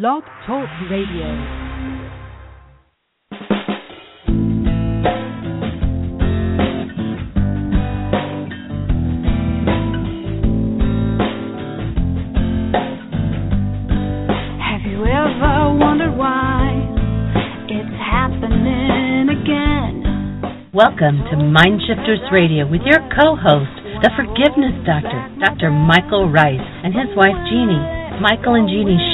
Blog Talk Radio. Have you ever wondered why it's happening again? Welcome to Mindshifters Radio with your co-host, the Forgiveness Doctor, Dr. Michael Ryce, and his wife Jeanie. Michael and Jeanie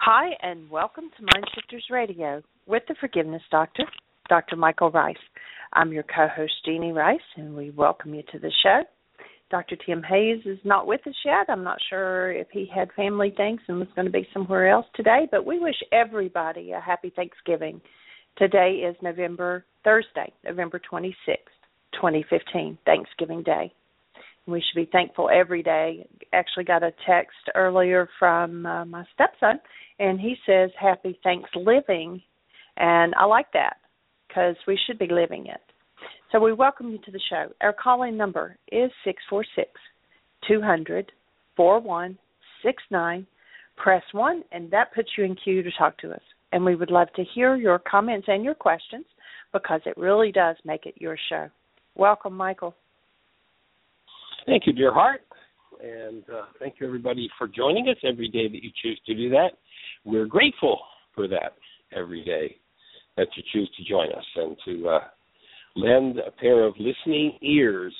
Hi, and welcome to Mindshifters Radio with the Forgiveness Doctor, Dr. Michael Ryce. I'm your co host, Jeanie Ryce, and we welcome you to the show. Dr. Tim Hayes is not with us yet. I'm not sure if he had family things and was going to be somewhere else today, but we wish everybody a happy Thanksgiving. Today is November, Thursday, November 26th, 2015, Thanksgiving Day. We should be thankful every day. Actually, got a text earlier from uh, my stepson, and he says, Happy Thanksgiving. And I like that because we should be living it. So we welcome you to the show. Our calling number is 646 200 4169. Press 1, and that puts you in queue to talk to us. And we would love to hear your comments and your questions because it really does make it your show. Welcome, Michael. Thank you, dear heart. And uh, thank you, everybody, for joining us every day that you choose to do that. We're grateful for that every day that you choose to join us and to uh, lend a pair of listening ears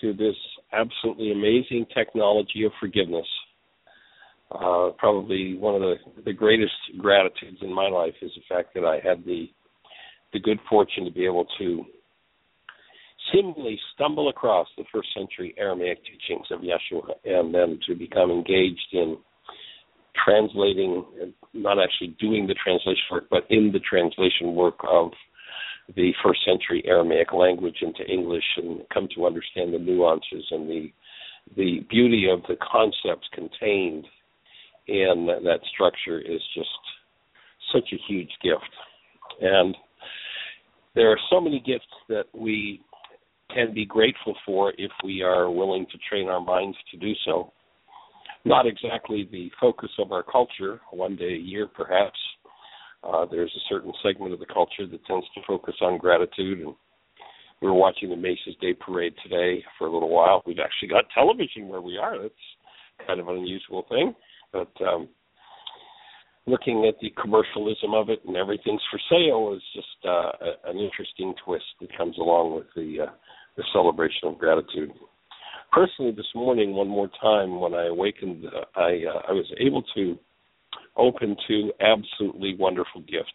to this absolutely amazing technology of forgiveness. Uh, probably one of the, the greatest gratitudes in my life is the fact that I had the the good fortune to be able to seemingly stumble across the first century Aramaic teachings of Yeshua and then to become engaged in translating, not actually doing the translation work, but in the translation work of the first century Aramaic language into English and come to understand the nuances and the the beauty of the concepts contained in that structure is just such a huge gift. And there are so many gifts that we can be grateful for if we are willing to train our minds to do so. Not exactly the focus of our culture, one day a year perhaps. Uh, there's a certain segment of the culture that tends to focus on gratitude, and we were watching the Macy's Day Parade today for a little while. We've actually got television where we are. That's kind of an unusual thing, but um, looking at the commercialism of it and everything's for sale is just uh, an interesting twist that comes along with the uh, the celebration of gratitude. Personally, this morning, one more time, when I awakened, uh, I I was able to open to absolutely wonderful gifts,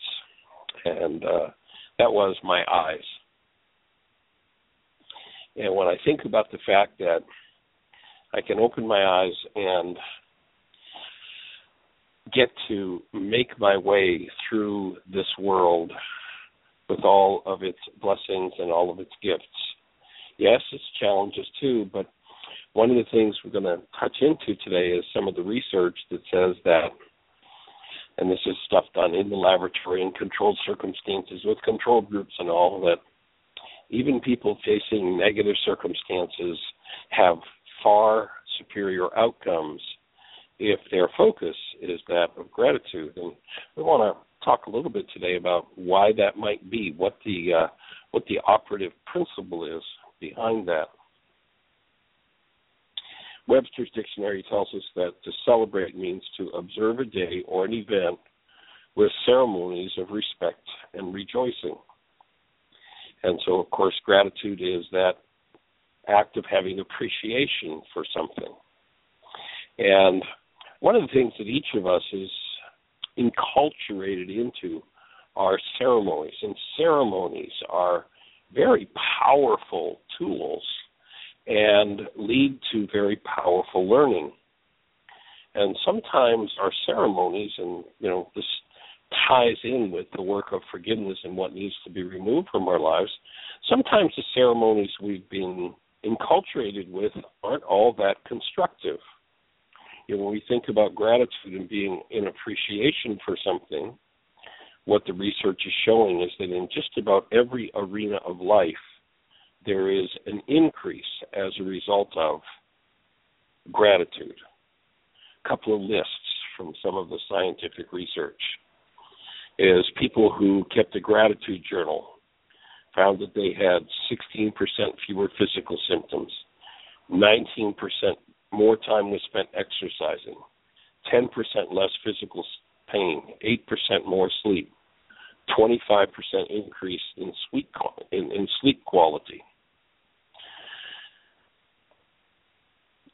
and uh, that was my eyes. And when I think about the fact that I can open my eyes and get to make my way through this world with all of its blessings and all of its gifts. Yes, its challenges too, but one of the things we're going to touch into today is some of the research that says that, and this is stuff done in the laboratory in controlled circumstances with control groups and all, that even people facing negative circumstances have far superior outcomes if their focus is that of gratitude. And we want to talk a little bit today about why that might be, what the uh, what the operative principle is behind that. Webster's dictionary tells us that to celebrate means to observe a day or an event with ceremonies of respect and rejoicing. And so, of course, gratitude is that act of having appreciation for something. And one of the things that each of us is enculturated into are ceremonies, and ceremonies are very powerful tools and lead to very powerful learning. And sometimes our ceremonies, and you know, this ties in with the work of forgiveness and what needs to be removed from our lives. Sometimes the ceremonies we've been enculturated with aren't all that constructive. You know, when we think about gratitude and being in appreciation for something, what the research is showing is that in just about every arena of life, there is an increase as a result of gratitude. A couple of lists from some of the scientific research is people who kept a gratitude journal found that they had 16% fewer physical symptoms, 19% more time was spent exercising, 10% less physical pain, 8% more sleep, 25% increase in sleep in, in sleep quality.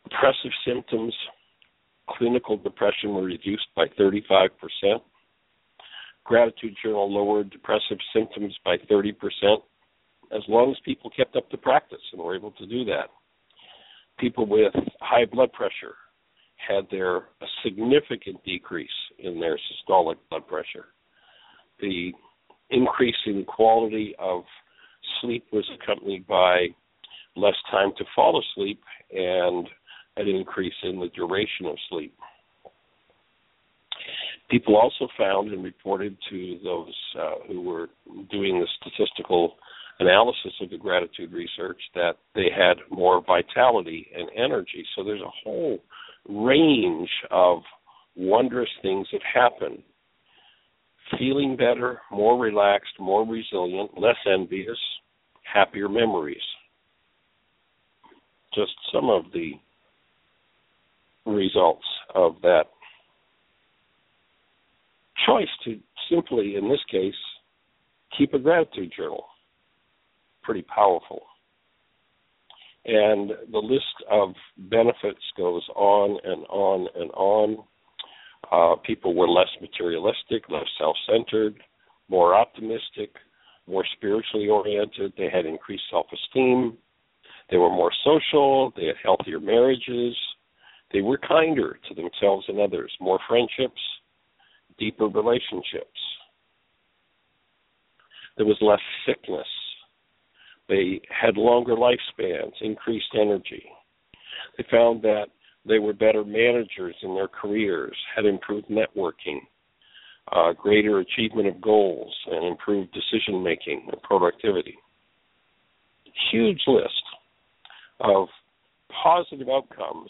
Depressive symptoms, clinical depression were reduced by 35%. Gratitude Journal lowered depressive symptoms by 30% as long as people kept up the practice and were able to do that. People with high blood pressure had their a significant decrease in their systolic blood pressure. The increase in quality of sleep was accompanied by less time to fall asleep and an increase in the duration of sleep. People also found and reported to those uh, who were doing the statistical analysis of the gratitude research that they had more vitality and energy. So there's a whole range of wondrous things that happen. Feeling better, more relaxed, more resilient, less envious, happier memories. Just some of the results of that choice to simply, in this case, keep a gratitude journal. Pretty powerful. And the list of benefits goes on and on and on. Uh, people were less materialistic, less self centered, more optimistic, more spiritually oriented. They had increased self esteem. They were more social. They had healthier marriages. They were kinder to themselves and others, more friendships, deeper relationships. There was less sickness. They had longer lifespans, increased energy. They found that they were better managers in their careers, had improved networking, uh, greater achievement of goals, and improved decision making and productivity. Huge list of positive outcomes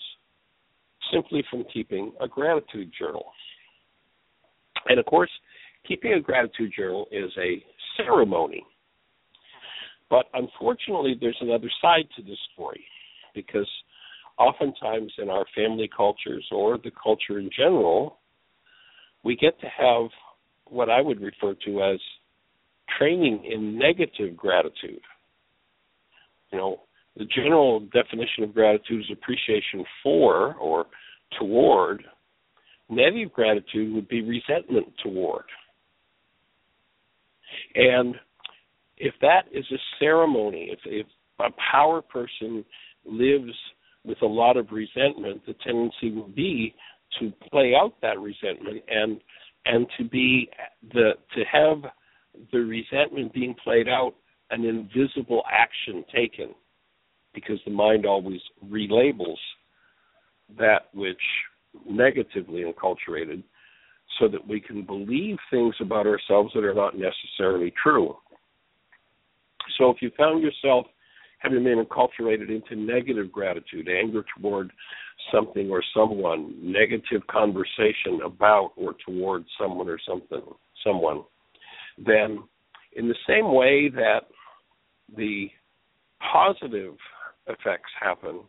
simply from keeping a gratitude journal. And of course, keeping a gratitude journal is a ceremony. But unfortunately, there's another side to this story because oftentimes in our family cultures or the culture in general, we get to have what I would refer to as training in negative gratitude. You know, the general definition of gratitude is appreciation for or toward Negative gratitude would be resentment toward. And if that is a ceremony, if, if a power person lives with a lot of resentment, the tendency will be to play out that resentment and and to be the to have the resentment being played out an invisible action taken because the mind always relabels that which negatively enculturated so that we can believe things about ourselves that are not necessarily true. So if you found yourself having been enculturated into negative gratitude, anger toward something or someone, negative conversation about or toward someone or something, someone, then in the same way that the positive effects happen,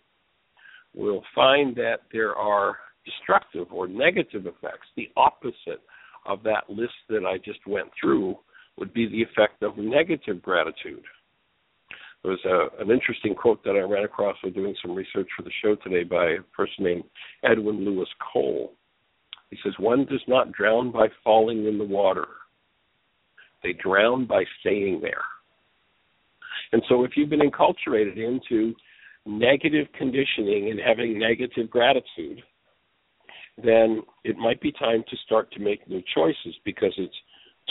we'll find that there are destructive or negative effects. The opposite of that list that I just went through would be the effect of negative gratitude. There was a, an interesting quote that I ran across while doing some research for the show today by a person named Edwin Louis Cole. He says, One does not drown by falling in the water, they drown by staying there. And so if you've been enculturated into negative conditioning and having negative gratitude, then it might be time to start to make new choices because it's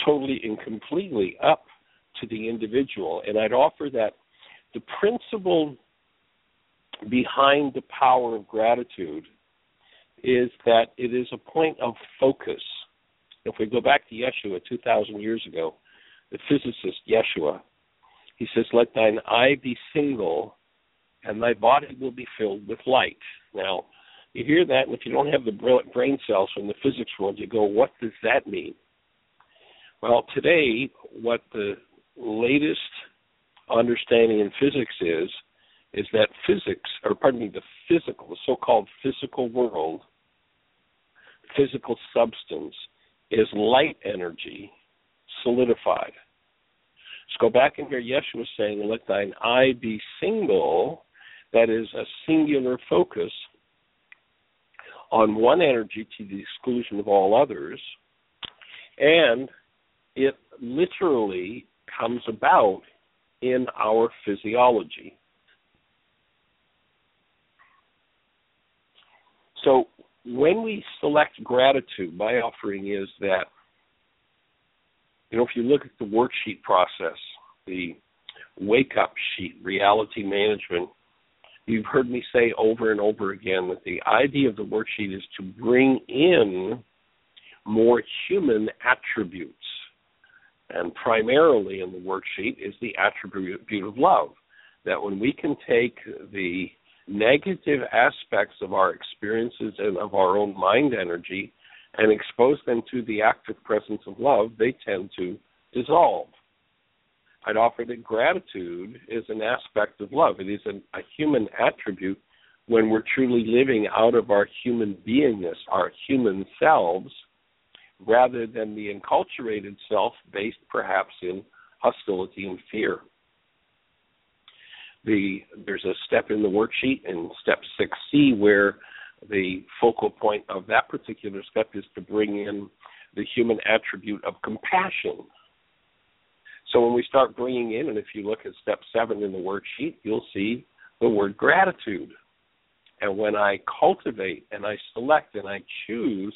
totally and completely up to the individual. And I'd offer that the principle behind the power of gratitude is that it is a point of focus. If we go back to Yeshua 2,000 years ago, the physicist Yeshua, he says, Let thine eye be single, and thy body will be filled with light. Now, you hear that, and if you don't have the brain cells from the physics world, you go, What does that mean? Well, today, what the latest understanding in physics is, is that physics, or pardon me, the physical, the so called physical world, physical substance, is light energy solidified. Let's go back and hear Yeshua saying, Let thine eye be single, that is a singular focus on one energy to the exclusion of all others, and it literally comes about in our physiology. So when we select gratitude, my offering is that, you know, if you look at the worksheet process, the wake up sheet, reality management, you've heard me say over and over again that the idea of the worksheet is to bring in more human attributes. And primarily in the worksheet is the attribute of love. That when we can take the negative aspects of our experiences and of our own mind energy and expose them to the active presence of love, they tend to dissolve. I'd offer that gratitude is an aspect of love. It is an, a human attribute when we're truly living out of our human beingness, our human selves, rather than the enculturated self based perhaps in hostility and fear. The, there's a step in the worksheet in step 6C where the focal point of that particular step is to bring in the human attribute of compassion so when we start bringing in, and if you look at step seven in the worksheet, you'll see the word gratitude. And when I cultivate and I select and I choose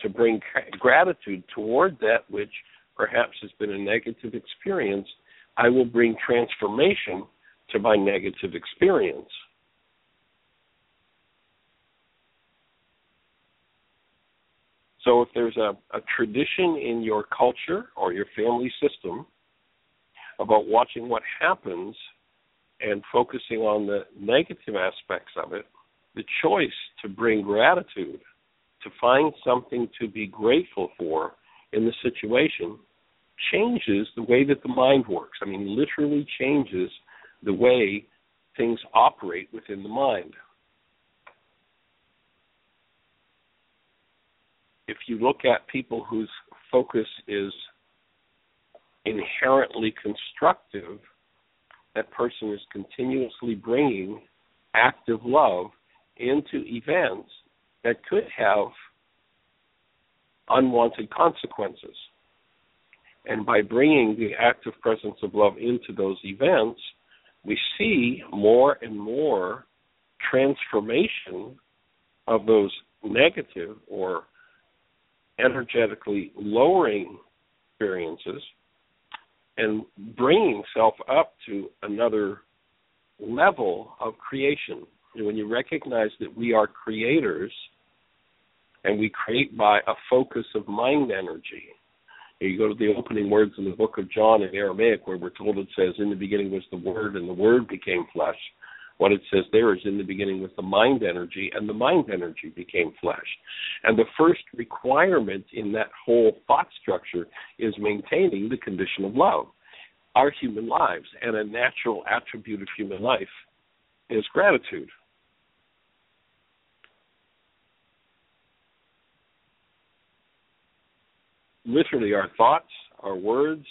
to bring gratitude toward that which perhaps has been a negative experience, I will bring transformation to my negative experience. So if there's a, a tradition in your culture or your family system about watching what happens and focusing on the negative aspects of it, the choice to bring gratitude, to find something to be grateful for in the situation, changes the way that the mind works. I mean, literally changes the way things operate within the mind. If you look at people whose focus is inherently constructive, that person is continuously bringing active love into events that could have unwanted consequences. And by bringing the active presence of love into those events, we see more and more transformation of those negative or energetically lowering experiences and bringing self up to another level of creation. When you recognize that we are creators and we create by a focus of mind energy. You go to the opening words in the book of John in Aramaic where we're told it says, In the beginning was the Word, and the Word became flesh. What it says there is, In the beginning was the mind energy, and the mind energy became flesh. And the first requirement in that whole thought structure is maintaining the condition of love our human lives. And a natural attribute of human life is gratitude. Literally, our thoughts, our words,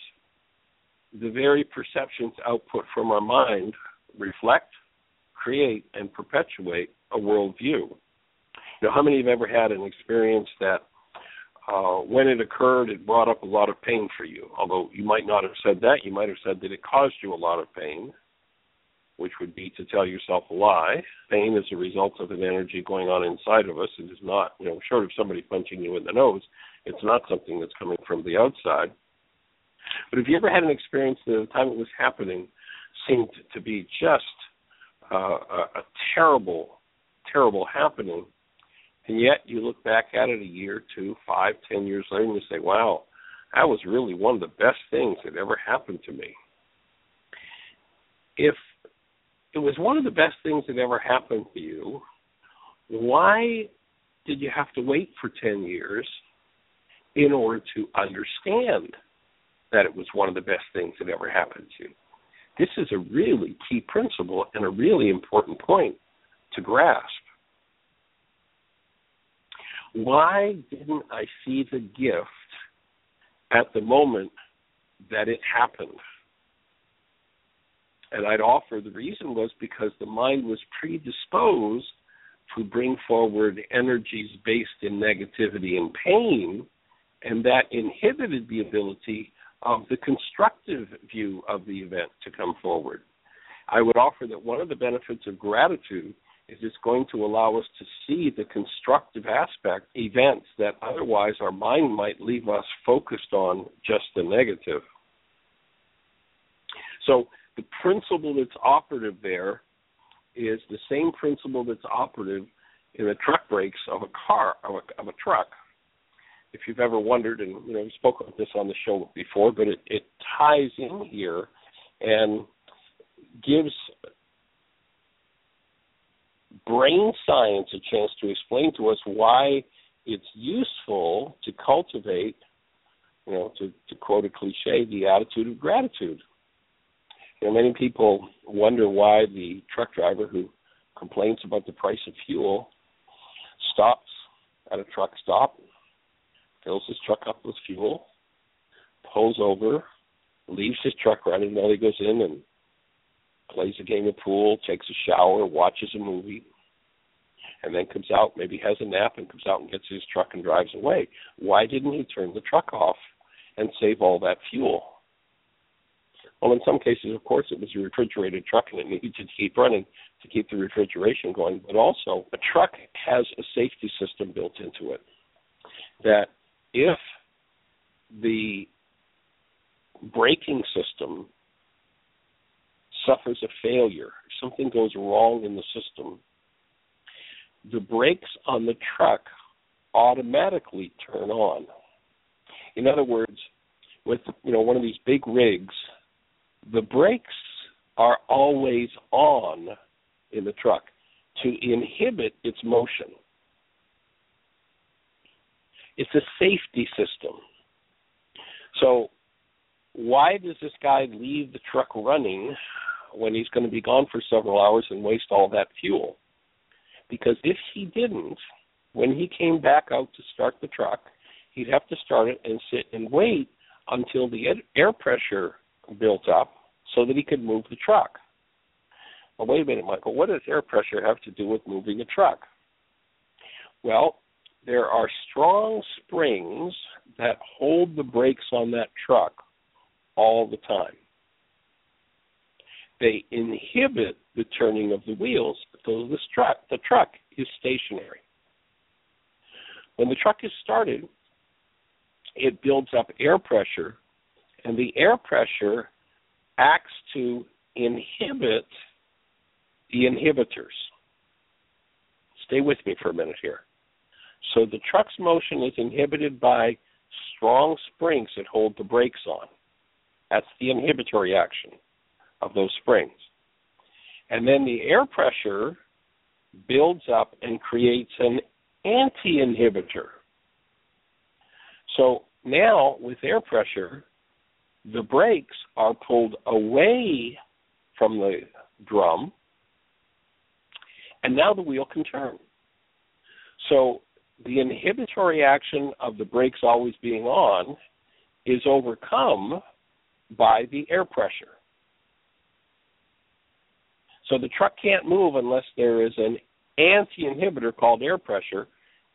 the very perceptions output from our mind reflect, create, and perpetuate a worldview. Now, how many have ever had an experience that uh, when it occurred, it brought up a lot of pain for you. Although you might not have said that, you might have said that it caused you a lot of pain. Which would be to tell yourself a lie. Pain is a result of an energy going on inside of us. It is not, you know, short of somebody punching you in the nose, it's not something that's coming from the outside. But if you ever had an experience that the time it was happening seemed to be just uh, a, a terrible, terrible happening, and yet you look back at it a year, two, five, ten years later, and you say, "Wow, that was really one of the best things that ever happened to me." If it was one of the best things that ever happened to you, why did you have to wait for 10 years in order to understand that it was one of the best things that ever happened to you? This is a really key principle and a really important point to grasp. Why didn't I see the gift at the moment that it happened? And I'd offer the reason was because the mind was predisposed to bring forward energies based in negativity and pain, and that inhibited the ability of the constructive view of the event to come forward. I would offer that one of the benefits of gratitude is it's going to allow us to see the constructive aspect events that otherwise our mind might leave us focused on just the negative. So the principle that's operative there is the same principle that's operative in the truck brakes of a car of a, of a truck. If you've ever wondered, and you know, we spoke about this on the show before, but it, it ties in here and gives brain science a chance to explain to us why it's useful to cultivate, you know, to, to quote a cliche, the attitude of gratitude. Know, many people wonder why the truck driver who complains about the price of fuel stops at a truck stop, fills his truck up with fuel, pulls over, leaves his truck running while he goes in and plays a game of pool, takes a shower, watches a movie, and then comes out, maybe has a nap and comes out and gets his truck and drives away. Why didn't he turn the truck off and save all that fuel? Well, in some cases, of course, it was a refrigerated truck and it needed to keep running to keep the refrigeration going. But also, a truck has a safety system built into it that if the braking system suffers a failure, something goes wrong in the system, the brakes on the truck automatically turn on. In other words, with you know one of these big rigs the brakes are always on in the truck to inhibit its motion. It's a safety system. So, why does this guy leave the truck running when he's going to be gone for several hours and waste all that fuel? Because if he didn't, when he came back out to start the truck, he'd have to start it and sit and wait until the air pressure built up so that he could move the truck. Well, wait a minute, Michael. What does air pressure have to do with moving a truck? Well, there are strong springs that hold the brakes on that truck all the time. They inhibit the turning of the wheels, so the truck, the truck is stationary. When the truck is started, it builds up air pressure, and the air pressure acts to inhibit the inhibitors. Stay with me for a minute here. So the truck's motion is inhibited by strong springs that hold the brakes on. That's the inhibitory action of those springs. And then the air pressure builds up and creates an anti inhibitor. So now, with air pressure, the brakes are pulled away from the drum, and now the wheel can turn. So the inhibitory action of the brakes always being on is overcome by the air pressure. So the truck can't move unless there is an anti inhibitor called air pressure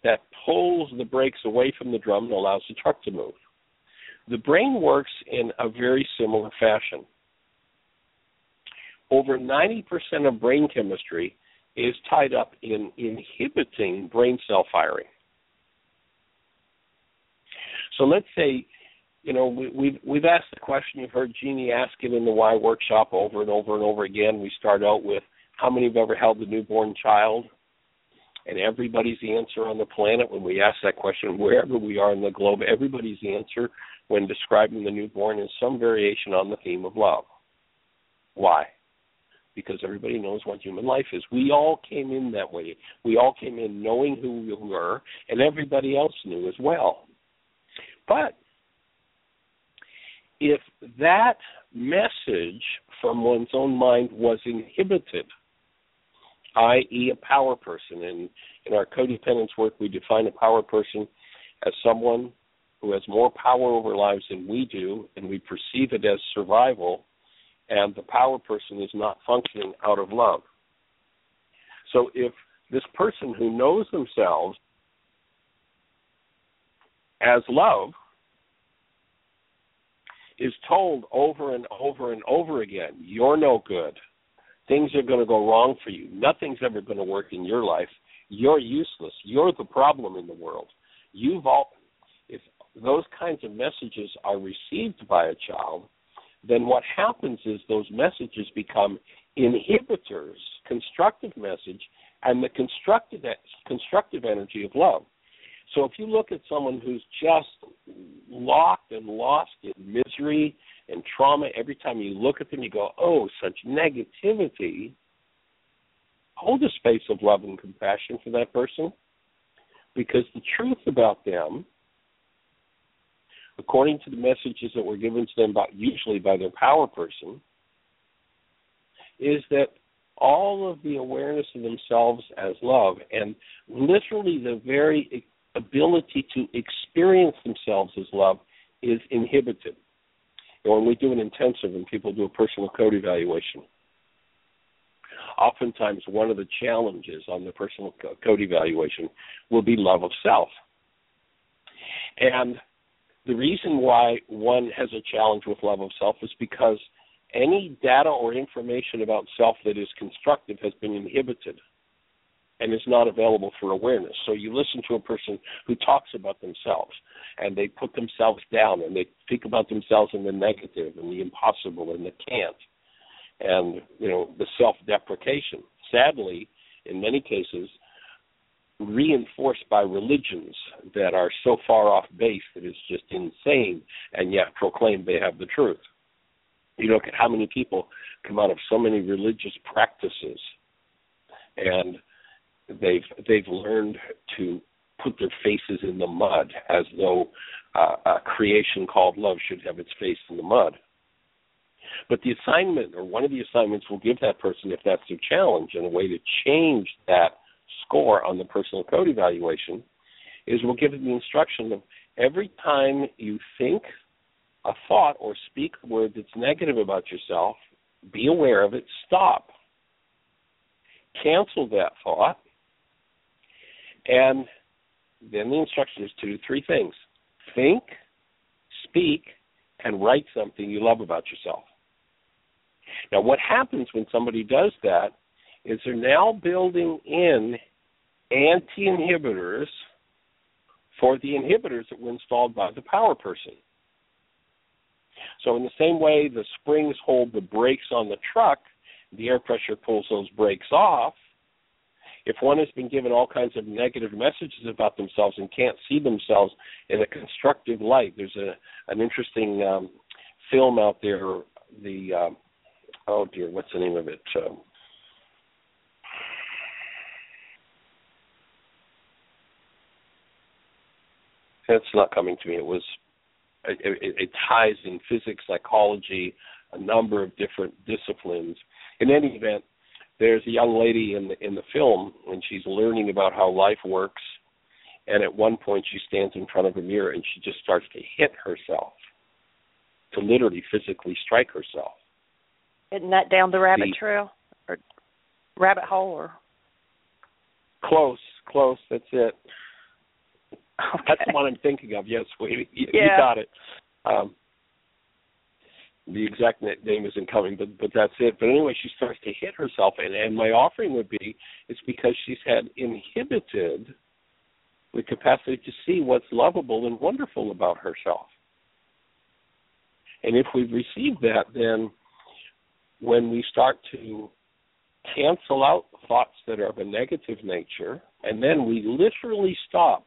that pulls the brakes away from the drum and allows the truck to move. The brain works in a very similar fashion. over 90% of brain chemistry is tied up in inhibiting brain cell firing. So let's say, you know, we, we've we've asked the question. You've heard Jeanie ask it in the Why workshop over and over and over again. We start out with how many have ever held a newborn child? And everybody's answer on the planet when we ask that question, wherever we are in the globe, everybody's answer when describing the newborn is some variation on the theme of love. Why? Because everybody knows what human life is. We all came in that way. We all came in knowing who we were, and everybody else knew as well. But if that message from one's own mind was inhibited, i.e., a power person, and in our codependence work, we define a power person as someone who has more power over lives than we do, and we perceive it as survival, and the power person is not functioning out of love. So if this person who knows themselves as love is told over and over and over again, you're no good. Things are going to go wrong for you. Nothing's ever going to work in your life. You're useless. You're the problem in the world. You've all those kinds of messages are received by a child, then what happens is those messages become inhibitors, constructive message, and the constructive constructive energy of love. So if you look at someone who's just locked and lost in misery and trauma, every time you look at them, you go, oh, such negativity. Hold a space of love and compassion for that person because the truth about them, according to the messages that were given to them, by, usually by their power person, is that all of the awareness of themselves as love and literally the very ability to experience themselves as love is inhibited. When we do an intensive and people do a personal code evaluation, oftentimes one of the challenges on the personal code evaluation will be love of self. And the reason why one has a challenge with love of self is because any data or information about self that is constructive has been inhibited and is not available for awareness. So you listen to a person who talks about themselves and they put themselves down and they think about themselves in the negative and the impossible and the can't and you know the self-deprecation. Sadly, in many cases, reinforced by religions that are so far off base that it's just insane and yet proclaim they have the truth. You look at how many people come out of so many religious practices and they've they've learned to put their faces in the mud as though uh, a creation called love should have its face in the mud. But the assignment, or one of the assignments, we'll give that person, if that's their challenge, and a way to change that score on the personal code evaluation, is we'll give the instruction of every time you think a thought or speak a word that's negative about yourself, be aware of it, stop. Cancel that thought and then the instruction is to do three things think, speak, and write something you love about yourself. Now, what happens when somebody does that is they're now building in anti inhibitors for the inhibitors that were installed by the power person. So, in the same way the springs hold the brakes on the truck, the air pressure pulls those brakes off if one has been given all kinds of negative messages about themselves and can't see themselves in a constructive light, there's a an interesting um, film out there. The um, oh dear, what's the name of it? Um, it's not coming to me. It was it, it, it ties in physics, psychology, a number of different disciplines. In any event, there's a young lady in the in the film and she's learning about how life works and at one point she stands in front of a mirror and she just starts to hit herself to literally physically strike herself Isn't that down the rabbit The- trail or rabbit hole or close close that's it okay. that's the one i'm thinking of yes sweetie you, you got it um the exact name isn't coming, but but that's it. But anyway, she starts to hit herself, and and my offering would be it's because she's had inhibited the capacity to see what's lovable and wonderful about herself. And if we've received that, then when we start to cancel out thoughts that are of a negative nature, and then we literally stop.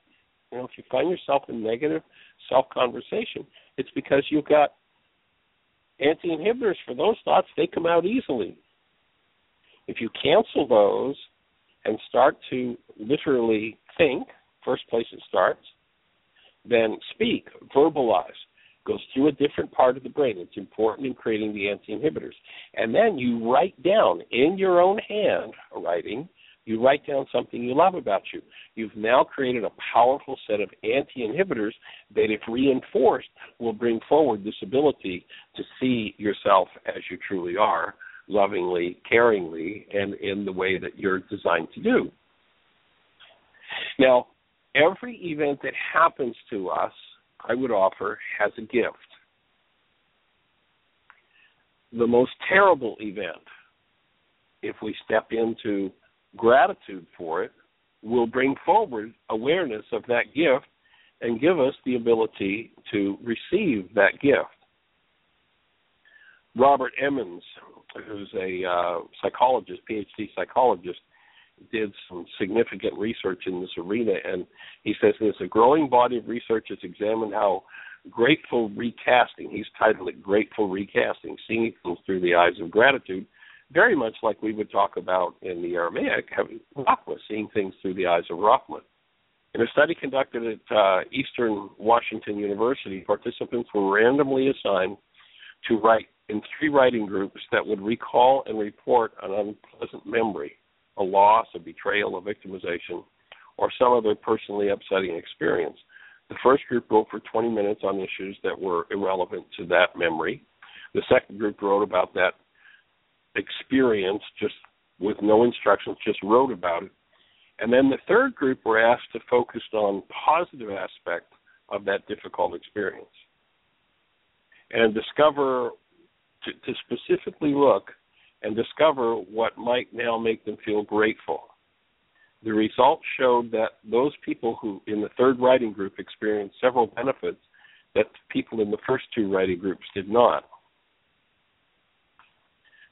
Know, if you find yourself in negative self conversation, it's because you've got anti inhibitors for those thoughts, they come out easily. If you cancel those and start to literally think, first place it starts, then speak, verbalize, goes through a different part of the brain. It's important in creating the anti inhibitors. And then you write down in your own hand writing, you write down something you love about you. You've now created a powerful set of anti inhibitors that, if reinforced, will bring forward this ability to see yourself as you truly are, lovingly, caringly, and in the way that you're designed to do. Now, every event that happens to us, I would offer, has a gift. The most terrible event, if we step into gratitude for it, will bring forward awareness of that gift and give us the ability to receive that gift. Robert Emmons, who's a uh, psychologist, PhD psychologist, did some significant research in this arena, and he says there's a growing body of research that's examined how grateful recasting, he's titled it Grateful Recasting, seeing things through the eyes of gratitude, very much like we would talk about in the Aramaic, having Rahma, seeing things through the eyes of Rahman. In a study conducted at uh, Eastern Washington University, participants were randomly assigned to write in three writing groups that would recall and report an unpleasant memory, a loss, a betrayal, a victimization, or some other personally upsetting experience. The first group wrote for 20 minutes on issues that were irrelevant to that memory. The second group wrote about that experience just with no instructions, just wrote about it. And then the third group were asked to focus on positive aspect of that difficult experience and discover to, to specifically look and discover what might now make them feel grateful. The results showed that those people who in the third writing group experienced several benefits that people in the first two writing groups did not.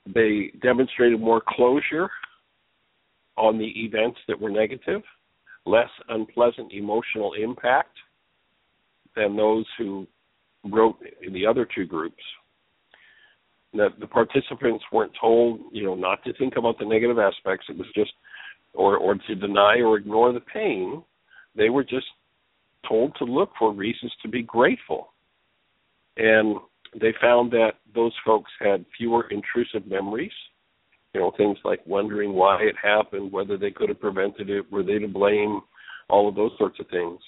They demonstrated more closure on the events that were negative, less unpleasant emotional impact than those who wrote in the other two groups. The participants weren't told, you know, not to think about the negative aspects. It was just, or or to deny or ignore the pain. They were just told to look for reasons to be grateful. And they found that those folks had fewer intrusive memories. You know, things like wondering why it happened, whether they could have prevented it, were they to blame, all of those sorts of things.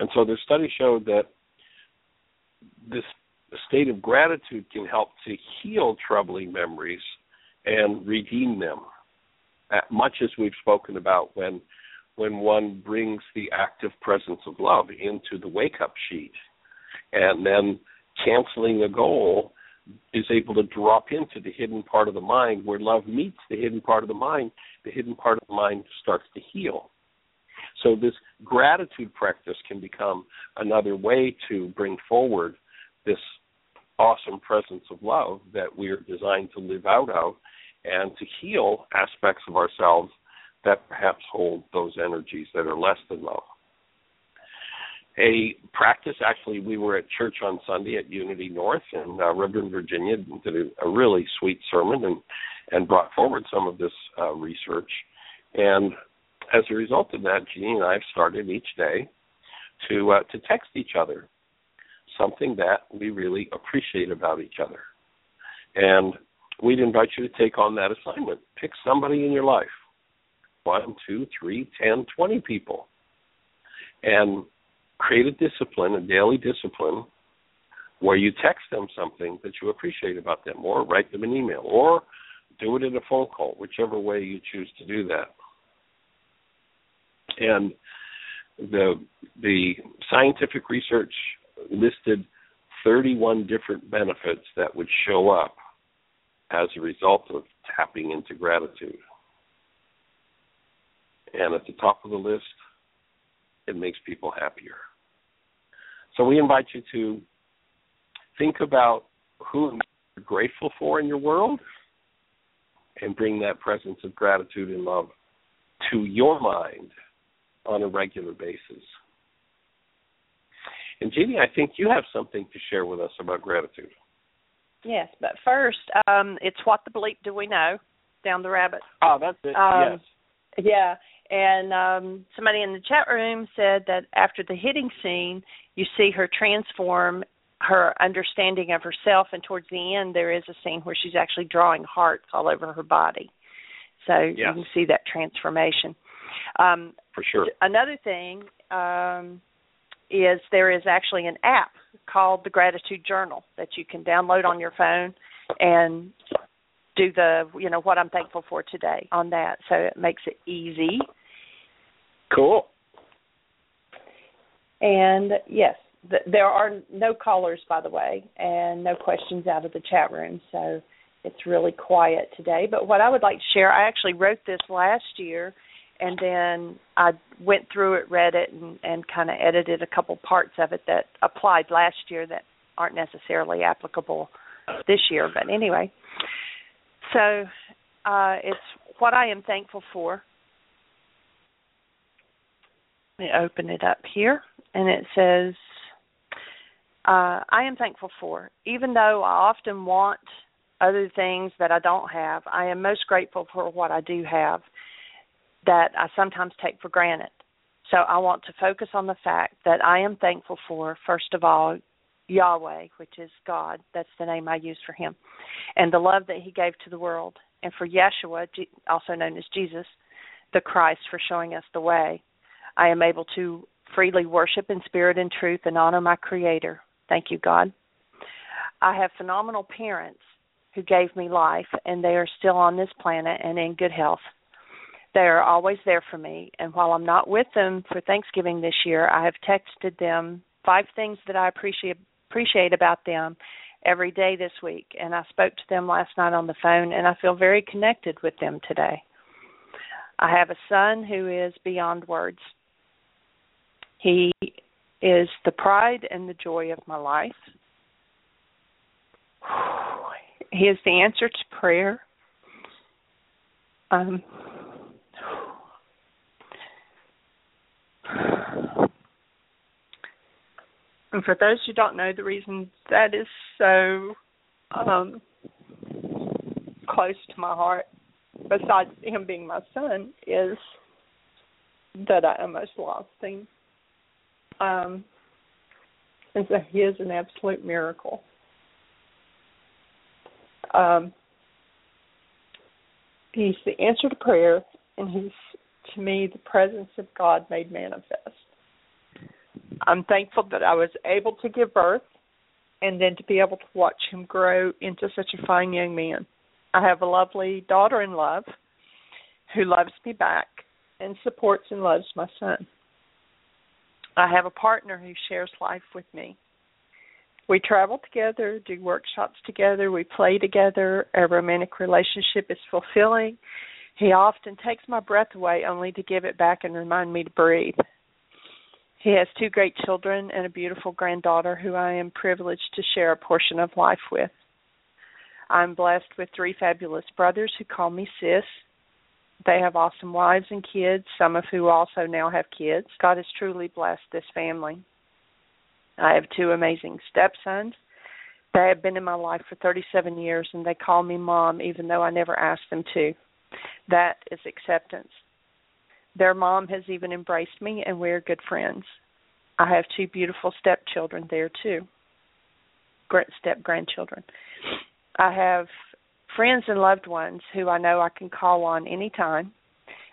And so the study showed that this state of gratitude can help to heal troubling memories and redeem them. Uh, much as we've spoken about when when one brings the active presence of love into the wake up sheet and then canceling a goal is able to drop into the hidden part of the mind where love meets the hidden part of the mind the hidden part of the mind starts to heal. So this gratitude practice can become another way to bring forward this awesome presence of love that we are designed to live out of and to heal aspects of ourselves that perhaps hold those energies that are less than love a practice. Actually, we were at church on Sunday at Unity North, and uh, Reverend Virginia did a, a, really sweet sermon and and brought forward some of this uh, research. And as a result of that, Jeanie and I have started each day to uh, to text each other something that we really appreciate about each other. And we'd invite you to take on that assignment. Pick somebody in your life, one, two, three, ten, twenty people, and create a discipline, a daily discipline, where you text them something that you appreciate about them, or write them an email, or do it in a phone call, whichever way you choose to do that. And the the scientific research listed 31 different benefits that would show up as a result of tapping into gratitude. And at the top of the list, it makes people happier. So we invite you to think about who you're grateful for in your world and bring that presence of gratitude and love to your mind on a regular basis. And Jeanie, I think you have something to share with us about gratitude. Yes, but first, um, it's what the bleep do we know? Down the rabbit. Oh, that's it. Um, yes. Yeah, and um, somebody in the chat room said that after the hitting scene, you see her transform her understanding of herself, and towards the end, there is a scene where she's actually drawing hearts all over her body. So Yes. you can see that transformation. Um, For sure. another thing um, is there is actually an app called the Gratitude Journal that you can download on your phone and do the you know what I'm thankful for today on that. So it makes it easy. Cool. And yes, th- there are no callers by the way, and no questions out of the chat room. So it's really quiet today. But what I would like to share, I actually wrote this last year and then I went through it, read it, and, and kind of edited a couple parts of it that applied last year that aren't necessarily applicable this year. But anyway, so uh, it's what I am thankful for. Me open it up here, and it says, uh, I am thankful for, even though I often want other things that I don't have, I am most grateful for what I do have that I sometimes take for granted. So I want to focus on the fact that I am thankful for, first of all, Yahweh, which is God. That's the name I use for Him. And the love that He gave to the world. And for Yeshua, also known as Jesus, the Christ, for showing us the way. I am able to freely worship in spirit and truth and honor my Creator. Thank you, God. I have phenomenal parents who gave me life, and they are still on this planet and in good health. They are always there for me, and while I'm not with them for Thanksgiving this year, I have texted them five things that I appreciate appreciate about them every day this week, and I spoke to them last night on the phone, and I feel very connected with them today. I have a son who is beyond words. He is the pride and the joy of my life. He is the answer to prayer. Um, and for those who don't know, the reason that is so um, close to my heart, besides him being my son, is that I almost lost him. Um, and so he is an absolute miracle. Um, he's the answer to prayer, and he's to me the presence of God made manifest. I'm thankful that I was able to give birth and then to be able to watch him grow into such a fine young man. I have a lovely daughter in love who loves me back and supports and loves my son. I have a partner who shares life with me. We travel together, do workshops together, we play together. Our romantic relationship is fulfilling. He often takes my breath away only to give it back and remind me to breathe. He has two great children and a beautiful granddaughter who I am privileged to share a portion of life with. I'm blessed with three fabulous brothers who call me sis. They have awesome wives and kids, some of who also now have kids. God has truly blessed this family. I have two amazing stepsons. They have been in my life for 37 years and they call me mom even though I never asked them to. That is acceptance. Their mom has even embraced me and we're good friends. I have two beautiful stepchildren there too. Step grandchildren. I have friends and loved ones who I know I can call on anytime.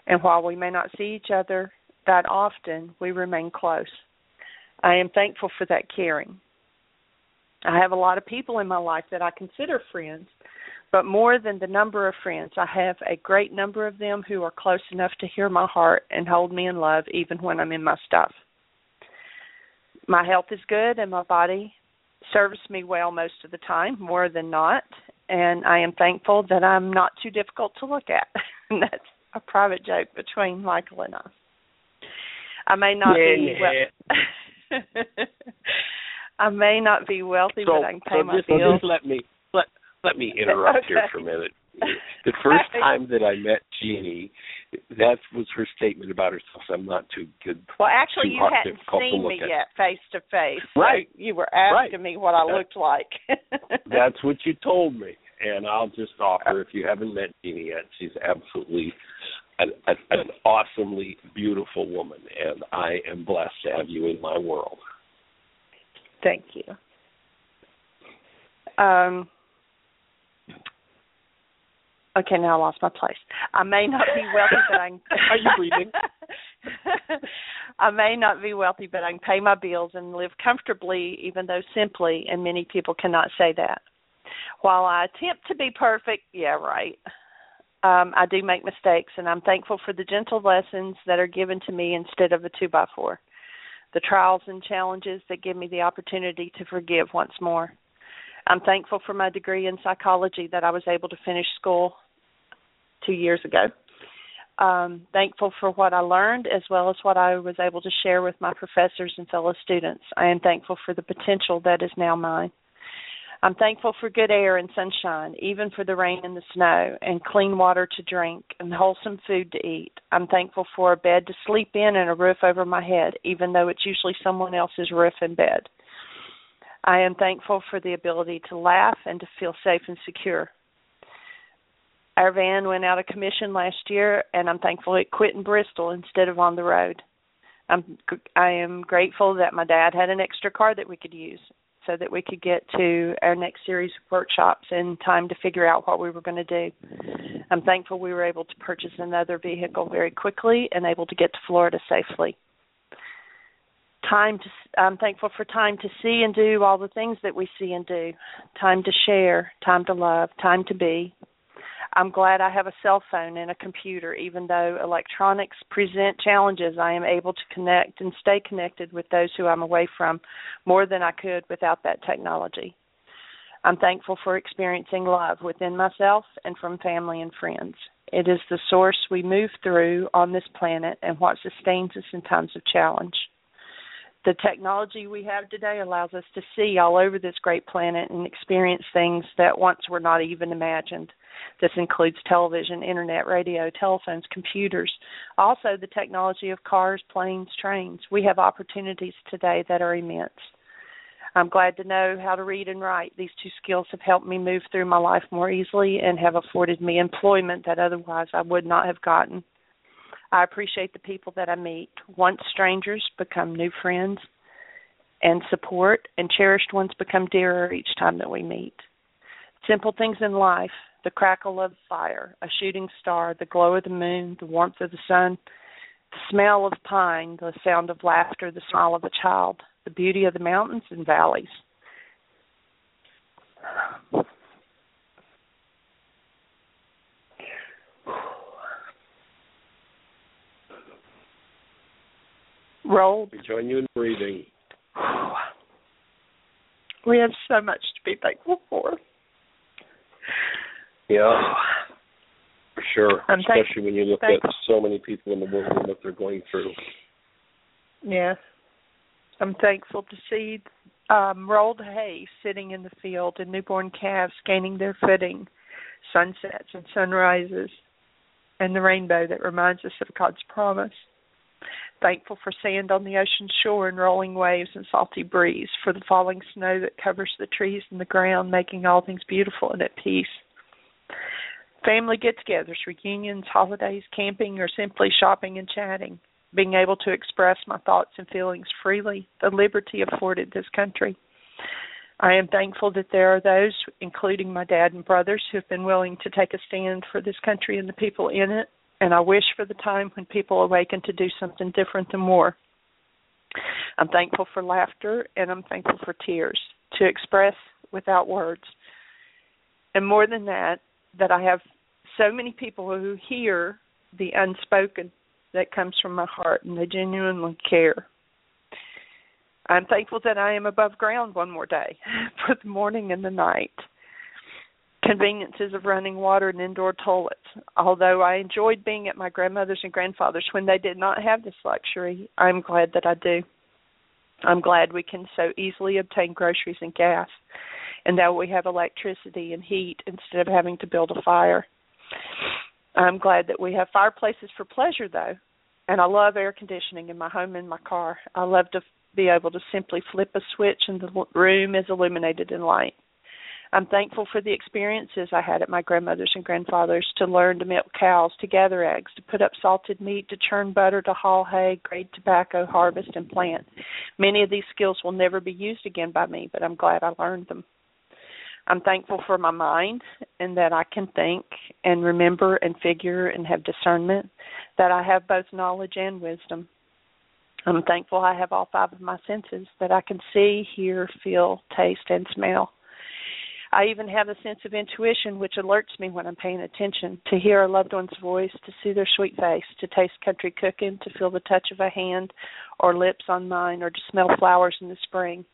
And while we may not see each other that often, we remain close. I am thankful for that caring. I have a lot of people in my life that I consider friends, but more than the number of friends, I have a great number of them who are close enough to hear my heart and hold me in love even when I'm in my stuff. My health is good and my body serves me well most of the time, more than not, and I am thankful that I'm not too difficult to look at. and that's a private joke between Michael and us. I may not Yeah, be yeah. well. I may not be wealthy, So, but I can pay so my just, bills. just let me let let me interrupt here for a minute. The first time that I met Jeanie, that was her statement about herself. I'm not too good. Well, actually, you hadn't seen me at. yet, face to face. Right. So you were asking Right. me what I That- looked like. That's what you told me, and I'll just offer if you haven't met Jeanie yet, she's absolutely an, an, an awesomely beautiful woman, and I am blessed to have you in my world. Thank you. Um. Okay, now I lost my place. I may not be wealthy, but I can. Are you breathing? I may not be wealthy, but I can pay my bills and live comfortably, even though simply, and many people cannot say that. While I attempt to be perfect, yeah, right. Um, I do make mistakes, and I'm thankful for the gentle lessons that are given to me instead of a two by four. The trials and challenges that give me the opportunity to forgive once more. I'm thankful for my degree in psychology that I was able to finish school two years ago. Um, thankful for what I learned as well as what I was able to share with my professors and fellow students. I am thankful for the potential that is now mine. I'm thankful for good air and sunshine, even for the rain and the snow, and clean water to drink and wholesome food to eat. I'm thankful for a bed to sleep in and a roof over my head, even though it's usually someone else's roof and bed. I am thankful for the ability to laugh and to feel safe and secure. Our van went out of commission last year, and I'm thankful it quit in Bristol instead of on the road. I'm I am grateful that my dad had an extra car that we could use so that we could get to our next series of workshops in time to figure out what we were going to do. I'm thankful we were able to purchase another vehicle very quickly and able to get to Florida safely. Time to I'm thankful for time to see and do all the things that we see and do. Time to share, time to love, time to be. I'm glad I have a cell phone and a computer even though electronics present challenges I am able to connect and stay connected with those who I'm away from more than I could without that technology. I'm thankful for experiencing love within myself and from family and friends. It is the source we move through on this planet and what sustains us in times of challenge. The technology we have today allows us to see all over this great planet and experience things that once were not even imagined. This includes television, internet, radio, telephones, computers, also the technology of cars, planes, trains. We have opportunities today that are immense. I'm glad to know how to read and write. These two skills have helped me move through my life more easily and have afforded me employment that otherwise I would not have gotten. I appreciate the people that I meet. Once strangers become new friends and support, and cherished ones become dearer each time that we meet. Simple things in life the crackle of fire, a shooting star, the glow of the moon, the warmth of the sun, the smell of pine, the sound of laughter, the smile of a child, the beauty of the mountains and valleys. Roll. We join you in breathing. We have so much to be thankful for. Yeah, for sure. I'm thank- Especially when you look thank- at so many people in the world and what they're going through. Yes. I'm thankful to see um, rolled hay sitting in the field and newborn calves gaining their footing, sunsets and sunrises, and the rainbow that reminds us of God's promise. Thankful for sand on the ocean shore and rolling waves and salty breeze, for the falling snow that covers the trees and the ground, making all things beautiful and at peace. Family get togethers, reunions, holidays, camping, or simply shopping and chatting being able to express my thoughts and feelings freely, the liberty afforded this country. I am thankful that there are those, including my dad and brothers, who have been willing to take a stand for this country and the people in it, and I wish for the time when people awaken to do something different and more. I'm thankful for laughter and I'm thankful for tears to express without words. And more than that, that I have so many people who hear the unspoken that comes from my heart and they genuinely care. I'm thankful that I am above ground one more day for the morning and the night. Conveniences of running water and indoor toilets. Although I enjoyed being at my grandmother's and grandfather's when they did not have this luxury, I'm glad that I do. I'm glad we can so easily obtain groceries and gas, and that we have electricity and heat instead of having to build a fire. I'm glad that we have fireplaces for pleasure, though, and I love air conditioning in my home and my car. I love to be able to simply flip a switch and the room is illuminated in light. I'm thankful for the experiences I had at my grandmother's and grandfather's to learn to milk cows, to gather eggs, to put up salted meat, to churn butter, to haul hay, grade tobacco, harvest, and plant. Many of these skills will never be used again by me, but I'm glad I learned them. I'm thankful for my mind and that I can think and remember and figure and have discernment, that I have both knowledge and wisdom. I'm thankful I have all five of my senses, that I can see, hear, feel, taste, and smell. I even have a sense of intuition which alerts me when I'm paying attention to hear a loved one's voice, to see their sweet face, to taste country cooking, to feel the touch of a hand or lips on mine, or to smell flowers in the spring.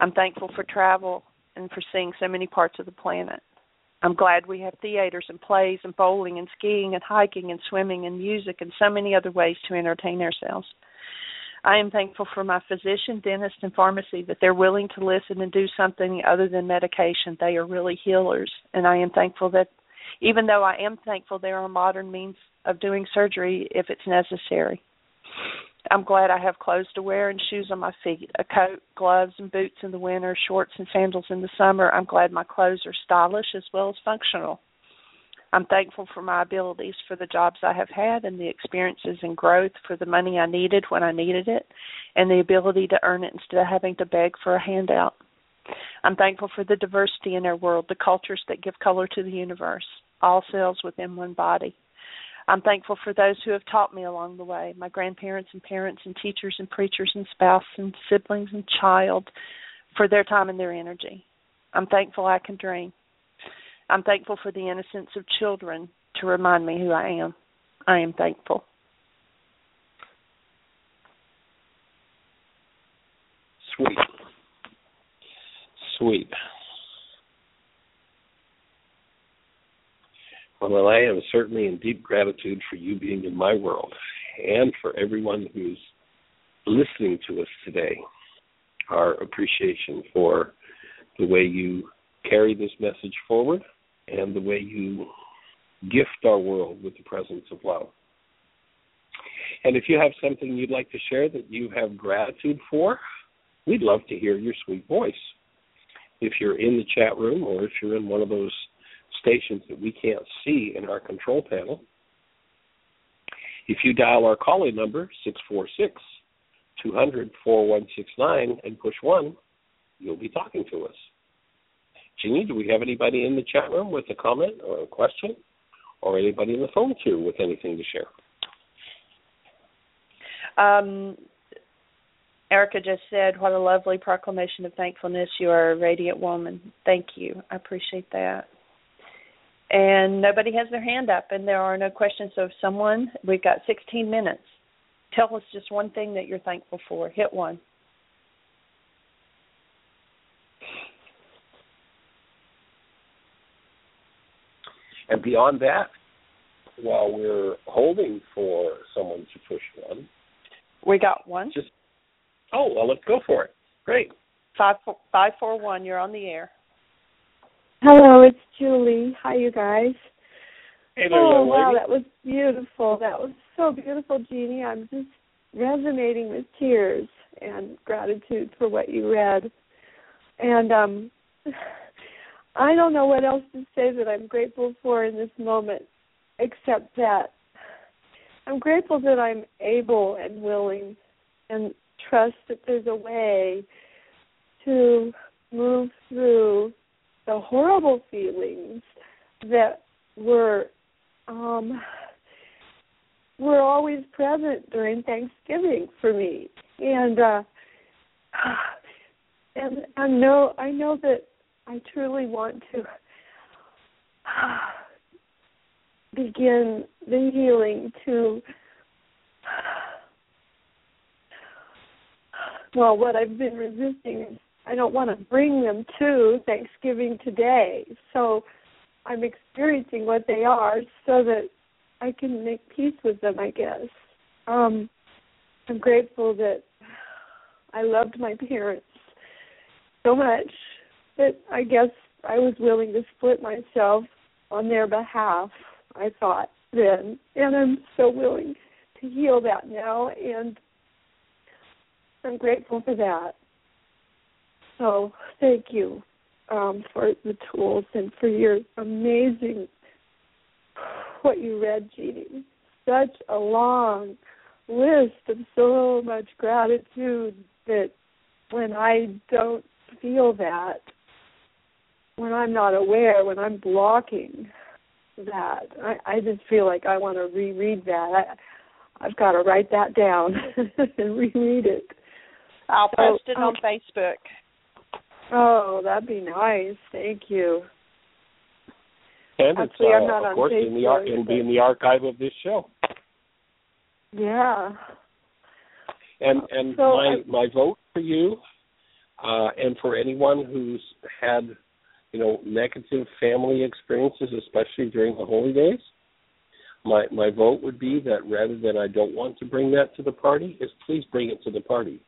I'm thankful for travel and for seeing so many parts of the planet. I'm glad we have theaters and plays and bowling and skiing and hiking and swimming and music and so many other ways to entertain ourselves. I am thankful for my physician, dentist, and pharmacy that they're willing to listen and do something other than medication. They are really healers, and I am thankful that even though I am thankful there are modern means of doing surgery if it's necessary. I'm glad I have clothes to wear and shoes on my feet, a coat, gloves, and boots in the winter, shorts and sandals in the summer. I'm glad my clothes are stylish as well as functional. I'm thankful for my abilities, for the jobs I have had, and the experiences and growth, for the money I needed when I needed it, and the ability to earn it instead of having to beg for a handout. I'm thankful for the diversity in our world, the cultures that give color to the universe, all cells within one body. I'm thankful for those who have taught me along the way my grandparents and parents and teachers and preachers and spouse and siblings and child for their time and their energy. I'm thankful I can dream. I'm thankful for the innocence of children to remind me who I am. I am thankful. Sweet. Sweet. Well, I am certainly in deep gratitude for you being in my world and for everyone who's listening to us today. Our appreciation for the way you carry this message forward and the way you gift our world with the presence of love. And if you have something you'd like to share that you have gratitude for, we'd love to hear your sweet voice. If you're in the chat room or if you're in one of those stations that we can't see in our control panel, if you dial our calling number, 646 200 4169, and push 1, you'll be talking to us. Do we have anybody in the chat room with a comment or a question? Or anybody in the phone queue with anything to share? Um, Erica just said, What a lovely proclamation of thankfulness. You are a radiant woman. Thank you. I appreciate that. And nobody has their hand up, and there are no questions. So, if someone, we've got 16 minutes. Tell us just one thing that you're thankful for. Hit one. And beyond that, while we're holding for someone to push one, We got one. just oh well, let's go for it. Great. Five four, five four one. You're on the air. Hello, it's Julie. Hi, you guys. Hey there, oh young wow, that was beautiful. That was so beautiful, Jeanie. I'm just resonating with tears and gratitude for what you read. And um I don't know what else to say that I'm grateful for in this moment except that I'm grateful that I'm able and willing and trust that there's a way to move through the horrible feelings that were um were always present during Thanksgiving for me. And uh and I know I know that I truly want to begin the healing to well, what I've been resisting is I don't want to bring them to Thanksgiving today. So I'm experiencing what they are so that I can make peace with them, I guess. Um I'm grateful that I loved my parents so much that I guess I was willing to split myself on their behalf, I thought then. And I'm so willing to heal that now and I'm grateful for that. So thank you um, for the tools and for your amazing what you read, Jeanie. Such a long list of so much gratitude that when I don't feel that, when I'm not aware, when I'm blocking that, I, I just feel like I want to reread that. I, I've got to write that down and reread it. I'll So, post it um, on Facebook. Oh, that'd be nice. Thank you. And it's, Actually, I'm uh, not of on course, in the ar- it'll be in the archive of this show. Yeah. And and So my I- my vote for you, uh, and for anyone who's had, you know, negative family experiences, especially during the holy days, my my vote would be that rather than I don't want to bring that to the party, is please bring it to the party.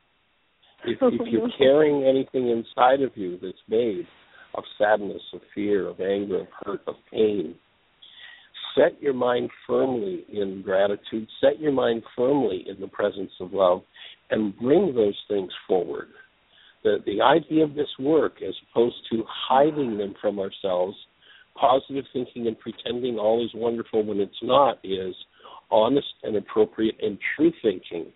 If if you're carrying anything inside of you that's made of sadness, of fear, of anger, of hurt, of pain, set your mind firmly in gratitude, set your mind firmly in the presence of love, and bring those things forward. The, the idea of this work, as opposed to hiding them from ourselves, positive thinking and pretending all is wonderful when it's not, is honest and appropriate and true thinking,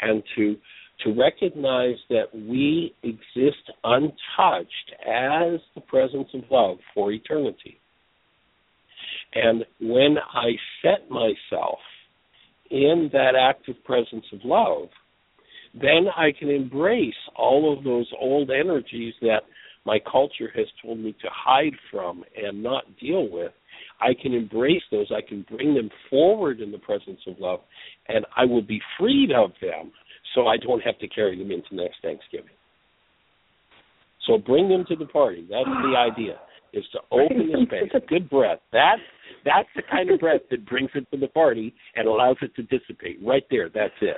and to to recognize that we exist untouched as the presence of love for eternity. And when I set myself in that active presence of love, then I can embrace all of those old energies that my culture has told me to hide from and not deal with. I can embrace those, I can bring them forward in the presence of love, and I will be freed of them so I don't have to carry them into next Thanksgiving. So bring them to the party. That's the ah. idea. Is to open the space. Good breath. That that's the kind of breath that brings it to the party and allows it to dissipate. Right there. That's it.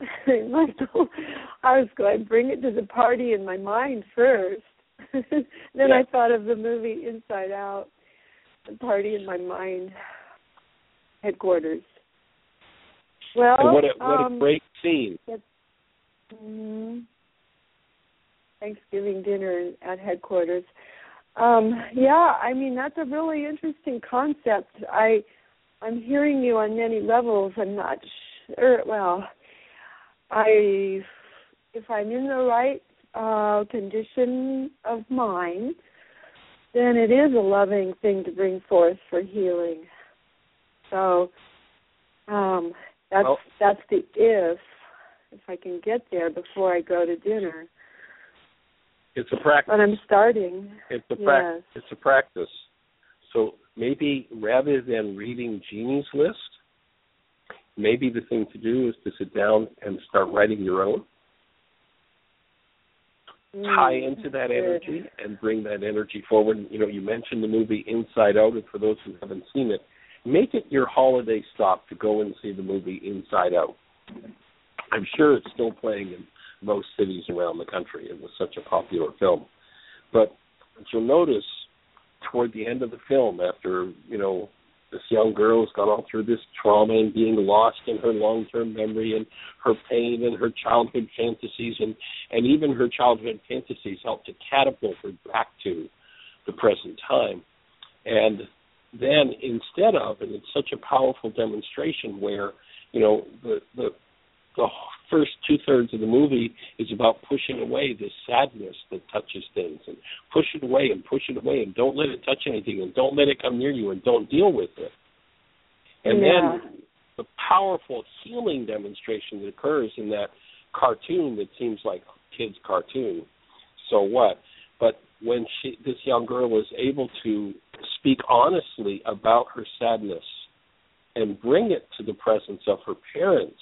Michael, I was going to bring it to the party in my mind first. then Yeah. I thought of the movie Inside Out, the party in my mind headquarters. Well, and what a what um, a great scene. mhm. Thanksgiving dinner at headquarters. Um, yeah, I mean that's a really interesting concept. I I'm hearing you on many levels. I'm not sure. Well, I if I'm in the right uh, condition of mind, then it is a loving thing to bring forth for healing. So um, that's Well- that's the if if I can get there before I go to dinner. It's a practice. But I'm starting. It's a Yes. practice. It's a practice. So maybe rather than reading Jeanie's list, maybe the thing to do is to sit down and start writing your own. Tie Mm, into that energy and bring that energy forward. You know, you mentioned the movie Inside Out, and for those who haven't seen it, make it your holiday stop to go and see the movie Inside Out. I'm sure it's still playing in most cities around the country. It was such a popular film. But you'll notice toward the end of the film, after, you know, this young girl has gone all through this trauma and being lost in her long term memory and her pain and her childhood fantasies and, and even her childhood fantasies help to catapult her back to the present time. And then instead of, and it's such a powerful demonstration where, you know, the the the first two thirds of the movie is about pushing away this sadness that touches things and push it away and push it away and don't let it touch anything and don't let it come near you and don't deal with it. And Yeah. then the powerful healing demonstration that occurs in that cartoon that seems like kid's cartoon. So what? But when she this young girl was able to speak honestly about her sadness and bring it to the presence of her parents,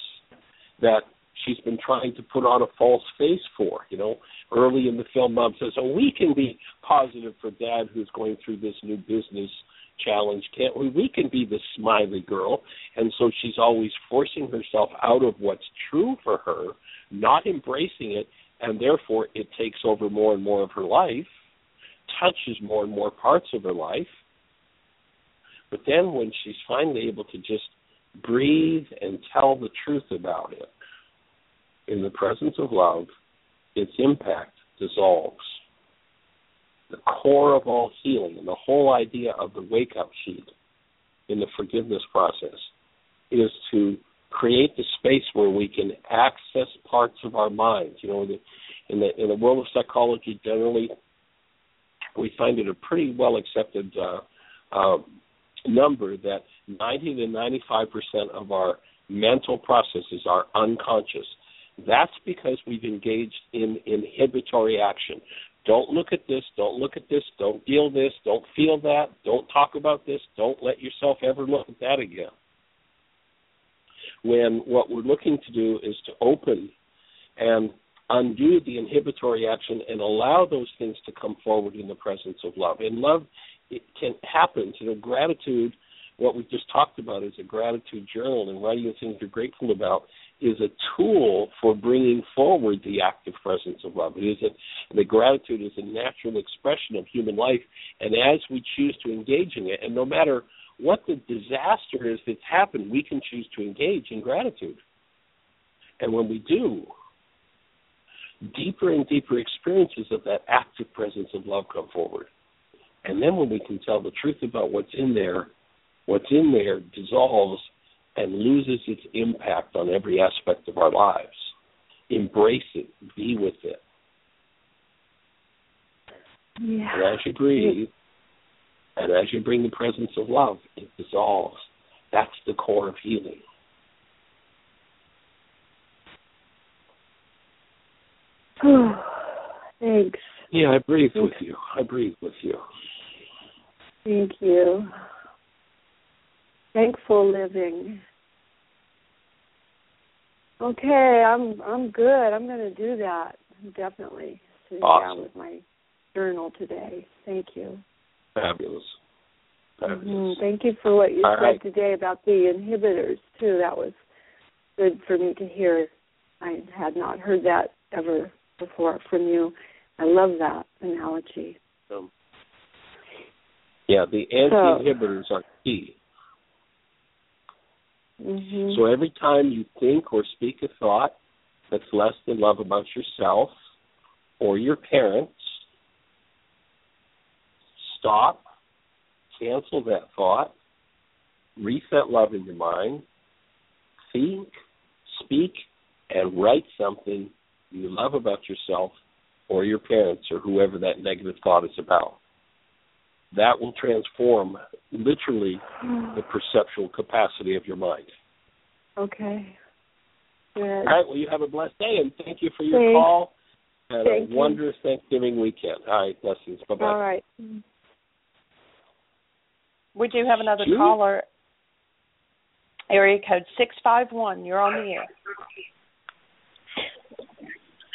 that she's been trying to put on a false face for. You know, early in the film, mom says, "Oh, we can be positive for dad who's going through this new business challenge, can't we? We can be the smiley girl." And so she's always forcing herself out of what's true for her, not embracing it, and therefore it takes over more and more of her life, touches more and more parts of her life. But then when she's finally able to just breathe and tell the truth about it in the presence of love, its impact dissolves. The core of all healing and the whole idea of the wake up sheet in the forgiveness process is to create the space where we can access parts of our minds. You know, in the in the world of psychology, generally, we find it a pretty well accepted uh, uh, number that 90 to 95 percent of our mental processes are unconscious. That's because we've engaged in inhibitory action. Don't look at this, don't look at this, don't feel this, don't feel that, don't talk about this, don't let yourself ever look at that again. When what we're looking to do is to open and undo the inhibitory action and allow those things to come forward in the presence of love. And love it can happen. You know, gratitude, what we just talked about is a gratitude journal and writing the things you're grateful about is a tool for bringing forward the active presence of love. It is a, the gratitude is a natural expression of human life, and as we choose to engage in it, and no matter what the disaster is that's happened, we can choose to engage in gratitude. And when we do, deeper and deeper experiences of that active presence of love come forward. And then when we can tell the truth about what's in there, what's in there dissolves and loses its impact on every aspect of our lives. Embrace it, be with it. Yeah. And as you breathe, and as you bring the presence of love, it dissolves. That's the core of healing. Thanks. Yeah, I breathe with you. I breathe with you. Thank you. Thankful living. Okay, I'm I'm good. I'm going to do that. Definitely sitting Awesome. down with my journal today. Thank you. Fabulous. Fabulous. Mhm. Thank you for what you All said right. today about the inhibitors too. That was good for me to hear. I had not heard that ever before from you. I love that analogy. Um, yeah, the anti-inhibitors are key. Hmm So every time you think or speak a thought that's less than love about yourself or your parents, stop, cancel that thought, reset love in your mind, think, speak, and write something you love about yourself or your parents or whoever that negative thought is about. That will transform literally the perceptual capacity of your mind. Okay. Good. All right. Well, you have a blessed day, and thank you for your Thanks. call. And Thank a you. wondrous Thanksgiving weekend. All right. Blessings. Bye bye. All right. Mm-hmm. We do have another Julie? caller. Area code six five one. You're on the air.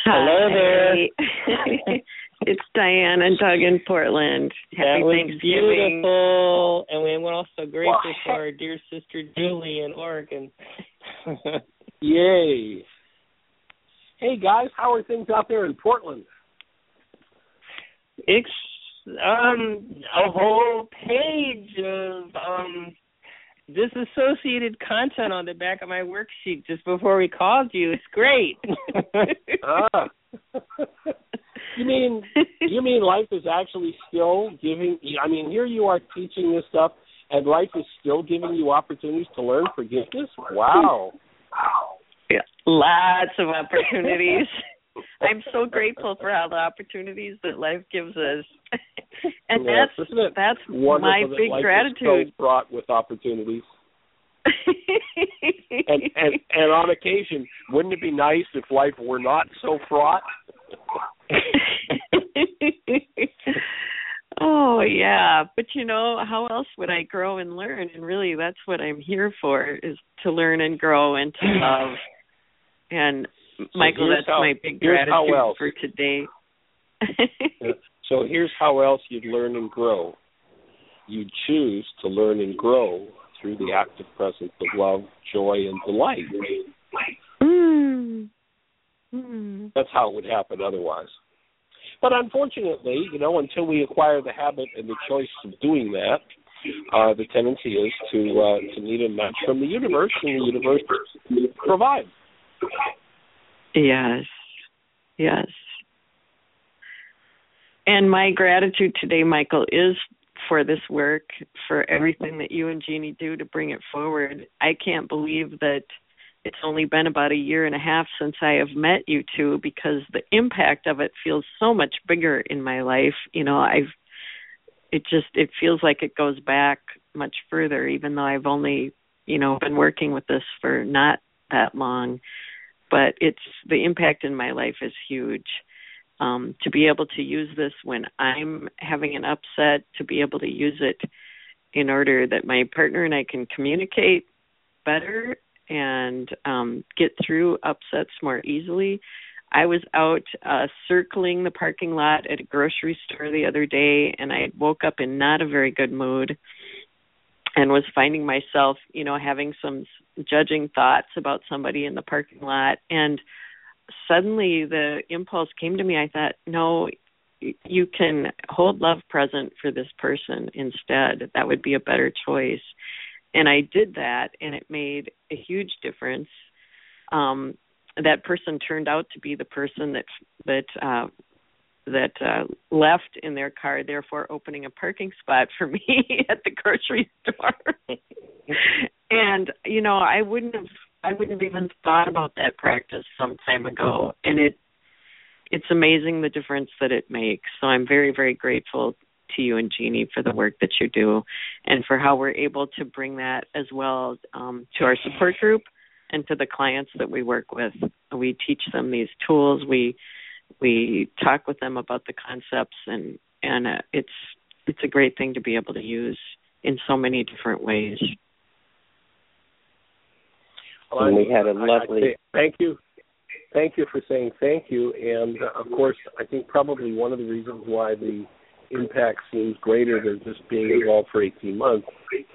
Hello there. Hi. it's Diane and Doug in Portland. Happy that was Thanksgiving. beautiful, and we- we're also grateful Wow. for our dear sister Julie in Oregon. Yay. Hey guys, how are things out there in Portland? it's um a whole page of um disassociated content on the back of my worksheet just before we called you. It's great. Ah. you mean you mean life is actually still giving I mean here you are teaching this stuff and life is still giving you opportunities to learn forgiveness? Wow. Yeah, lots of opportunities. I'm so grateful for all the opportunities that life gives us. and Yes, that's that's my that big life is gratitude. so fraught with opportunities. And, and and on occasion, wouldn't it be nice if life were not so fraught? oh yeah, but you know, how else would I grow and learn? And really that's what I'm here for is to learn and grow and to love. And Michael, that's how- my big gratitude for today. So here's how else you'd learn and grow. You choose to learn and grow through the active presence of love, joy, and delight. mm. Mm. That's how it would happen otherwise. But unfortunately, you know, until we acquire the habit and the choice of doing that, uh, the tendency is to uh, to need a match from the universe, and the universe provides. Yes. Yes. And my gratitude today, Michael, is for this work, for everything that you and Jeanie do to bring it forward. I can't believe that it's only been about a year and a half since I have met you two because the impact of it feels so much bigger in my life. You know, I've it just it feels like it goes back much further even though I've only, you know, been working with this for not that long. But it's the impact in my life is huge um, to be able to use this when I'm having an upset, to be able to use it in order that my partner and I can communicate better and um, get through upsets more easily. I was out uh, circling the parking lot at a grocery store the other day, and I woke up in not a very good mood and was finding myself, you know, having some judging thoughts about somebody in the parking lot. And suddenly the impulse came to me. I thought no you can hold love present for this person instead. That would be a better choice and i did that and it made a huge difference. Um that person turned out to be the person that that uh that uh left in their car therefore opening a parking spot for me at the grocery store. And you know i wouldn't have I wouldn't have even thought about that practice some time ago, and it it's amazing the difference that it makes. So I'm very very grateful to you and Jeanie for the work that you do, and for how we're able to bring that as well um, to our support group and to the clients that we work with. We teach them these tools. We we talk with them about the concepts, and and uh, it's it's a great thing to be able to use in so many different ways. Well, And we had a I- I lovely- say thank you. Thank you for saying thank you. And uh, of course, I think probably one of the reasons why the impact seems greater than just being involved for 18 months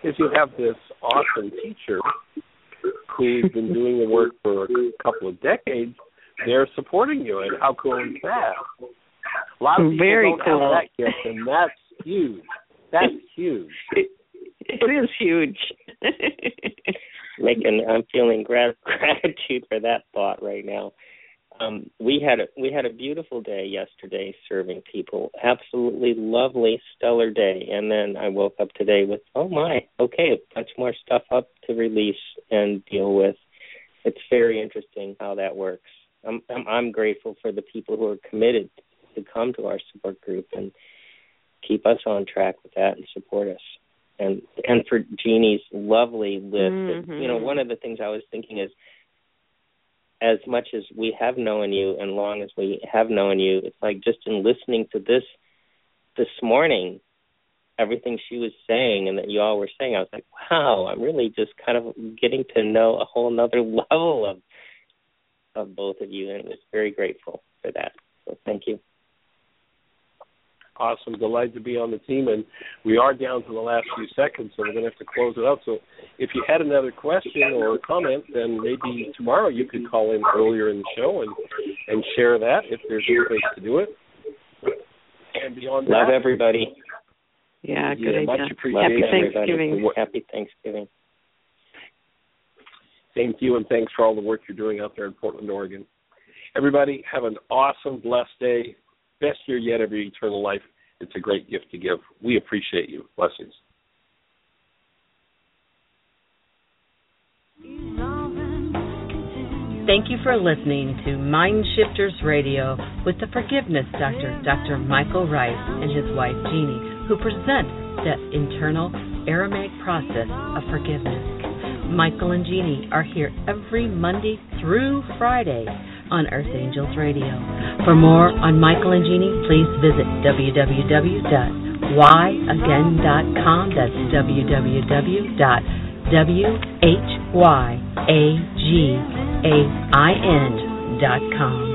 is you have this awesome teacher who's been doing the work for a couple of decades. They're supporting you, and how cool is that? A lot of people Very don't cool. have that gift, and that's huge. That's huge. It, it is huge. making I'm feeling grat- gratitude for that thought right now. Um, we had a we had a beautiful day yesterday serving people. Absolutely lovely, stellar day. And then I woke up today with, oh my, okay, a bunch more stuff up to release and deal with. It's very interesting how that works. I'm I'm, I'm grateful for the people who are committed to come to our support group and keep us on track with that and support us and and for Jeanie's lovely list. Mhm. You know, one of the things I was thinking is, as much as we have known you, and long as we have known you, it's like just in listening to this this morning, everything she was saying and that you all were saying, I was like, wow, I'm really just kind of getting to know a whole another level of of both of you, and was very grateful for that. So thank you. Awesome. Delighted to be on the team. And we are down to the last few seconds, so we're going to have to close it out. So if you had another question or comment, then maybe tomorrow you could call in earlier in the show and, and share that if there's a place to do it. And beyond Love that, everybody. yeah, good Yeah, much idea. appreciated, Happy everybody. Thanksgiving. Happy Thanksgiving. Same to you, and thanks for all the work you're doing out there in Portland, Oregon. Everybody, have an awesome, blessed day. Best year yet of your eternal life. It's a great gift to give. We appreciate you. Blessings. Thank you for listening to Mind Shifters Radio with the Forgiveness Doctor, Dr. Michael Ryce, and his wife Jeanie, who present the internal Aramaic process of forgiveness. Michael and Jeanie are here every Monday through Friday on Earth Angels Radio. For more on Michael and Jeanie, please visit www.whyagain.com. That's www.whyagain.com.